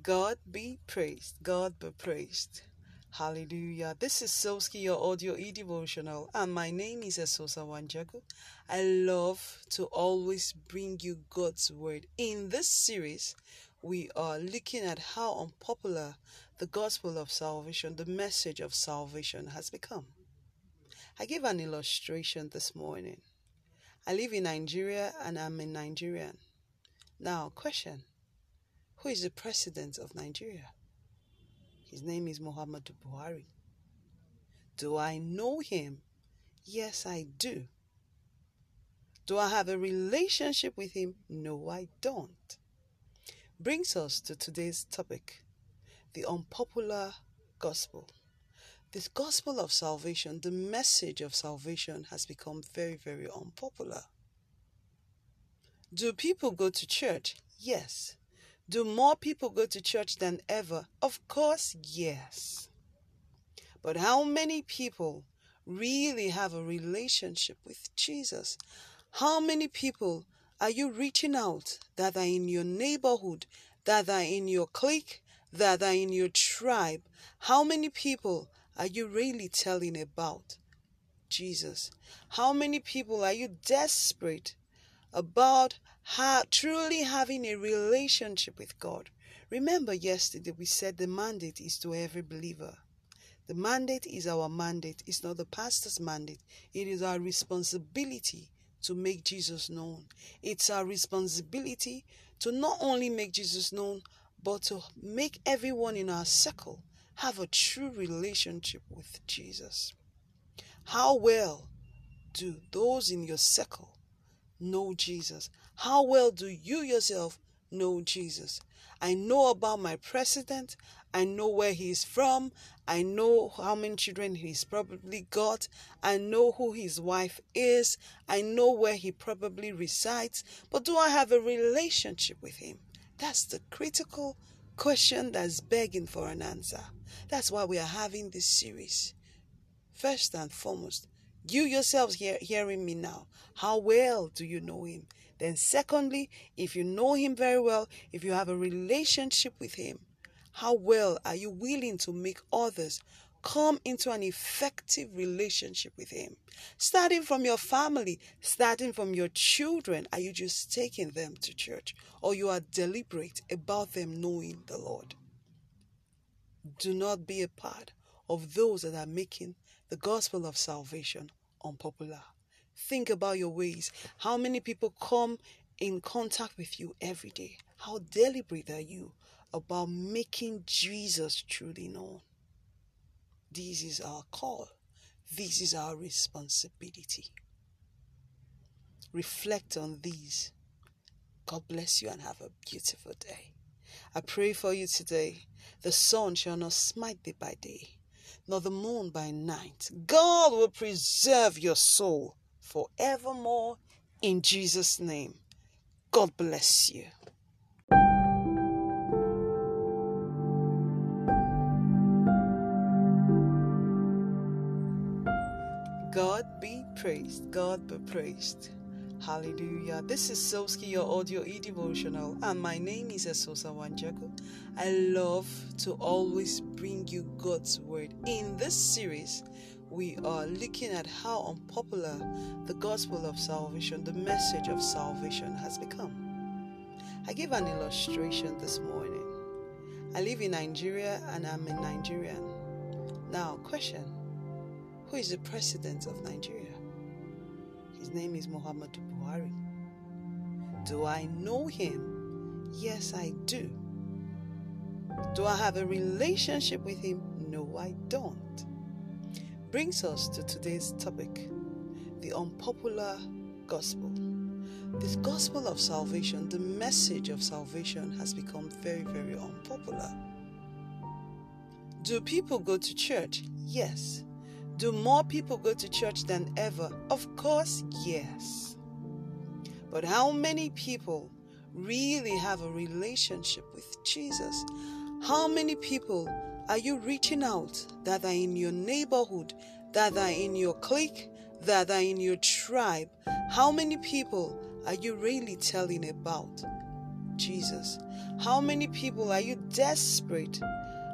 God be praised. God be praised. Hallelujah. This is Soski, your audio e devotional, and my name is Esosa Wanjago. I love to always bring you God's word. In this series, we are looking at how unpopular the gospel of salvation, the message of salvation, has become. I gave an illustration this morning. I live in Nigeria and I'm a Nigerian. Now, question Who is the president of Nigeria? His name is Muhammadu Buhari. Do I know him? Yes, I do. Do I have a relationship with him? No, I don't. Brings us to today's topic the unpopular gospel. This gospel of salvation, the message of salvation, has become very, very unpopular. Do people go to church? Yes. Do more people go to church than ever? Of course, yes. But how many people really have a relationship with Jesus? How many people are you reaching out that are in your neighborhood, that are in your clique, that are in your tribe? How many people are you really telling about Jesus? How many people are you desperate about ha- truly having a relationship with God. Remember, yesterday we said the mandate is to every believer. The mandate is our mandate, it's not the pastor's mandate. It is our responsibility to make Jesus known. It's our responsibility to not only make Jesus known, but to make everyone in our circle have a true relationship with Jesus. How well do those in your circle know Jesus? How well do you yourself know Jesus? I know about my president. I know where he's from. I know how many children he's probably got. I know who his wife is. I know where he probably resides. But do I have a relationship with him? That's the critical question that's begging for an answer. That's why we are having this series. First and foremost, you yourselves hear, hearing me now, how well do you know him? Then, secondly, if you know him very well, if you have a relationship with him, how well are you willing to make others come into an effective relationship with him? Starting from your family, starting from your children, are you just taking them to church or you are deliberate about them knowing the Lord? Do not be a part of those that are making the gospel of salvation unpopular. Think about your ways. How many people come in contact with you every day? How deliberate are you about making Jesus truly known? This is our call. This is our responsibility. Reflect on these. God bless you and have a beautiful day. I pray for you today. The sun shall not smite thee by day nor the moon by night. God will preserve your soul forevermore in Jesus' name. God bless you. God be praised. God be praised. Hallelujah. This is Soski, your audio e devotional, and my name is Esosa Wanjago. I love to always bring you God's word. In this series, we are looking at how unpopular the gospel of salvation, the message of salvation, has become. I gave an illustration this morning. I live in Nigeria and I'm a Nigerian. Now, question Who is the president of Nigeria? His name is Muhammadu Buhari. Do I know him? Yes, I do. Do I have a relationship with him? No, I don't. Brings us to today's topic the unpopular gospel. This gospel of salvation, the message of salvation, has become very, very unpopular. Do people go to church? Yes. Do more people go to church than ever? Of course, yes. But how many people really have a relationship with Jesus? How many people are you reaching out that are in your neighborhood, that are in your clique, that are in your tribe? How many people are you really telling about Jesus? How many people are you desperate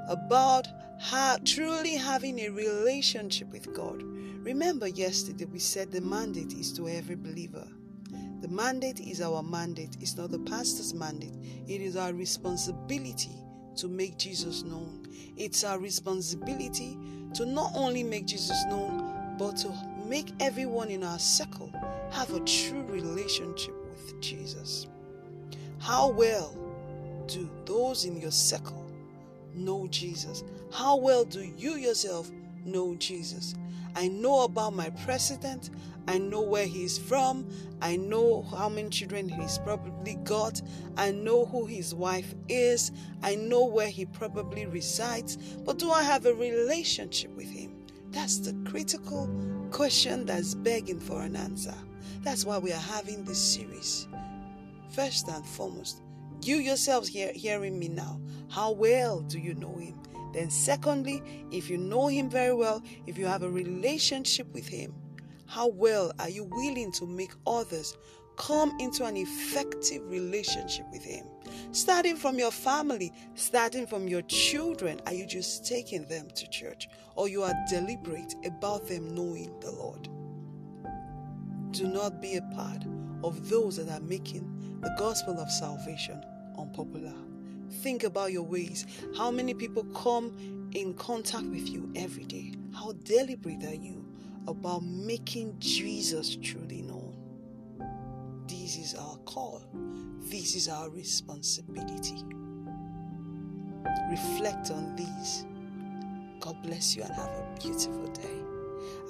about ha- truly having a relationship with God? Remember, yesterday we said the mandate is to every believer. The mandate is our mandate, it's not the pastor's mandate. It is our responsibility to make Jesus known. It's our responsibility to not only make Jesus known, but to make everyone in our circle have a true relationship with Jesus. How well do those in your circle know Jesus? How well do you yourself know Jesus? I know about my president. I know where he's from. I know how many children he's probably got. I know who his wife is. I know where he probably resides. But do I have a relationship with him? That's the critical question that's begging for an answer. That's why we are having this series. First and foremost, you yourselves hear, hearing me now, how well do you know him? Then, secondly, if you know him very well, if you have a relationship with him, how well are you willing to make others come into an effective relationship with him? Starting from your family, starting from your children, are you just taking them to church or you are deliberate about them knowing the Lord? Do not be a part of those that are making the gospel of salvation unpopular. Think about your ways. How many people come in contact with you every day? How deliberate are you about making Jesus truly known? This is our call. This is our responsibility. Reflect on these. God bless you and have a beautiful day.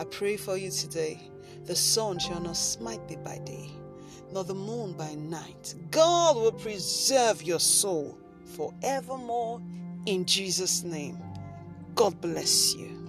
I pray for you today. The sun shall not smite thee by day, nor the moon by night. God will preserve your soul forevermore in Jesus' name. God bless you.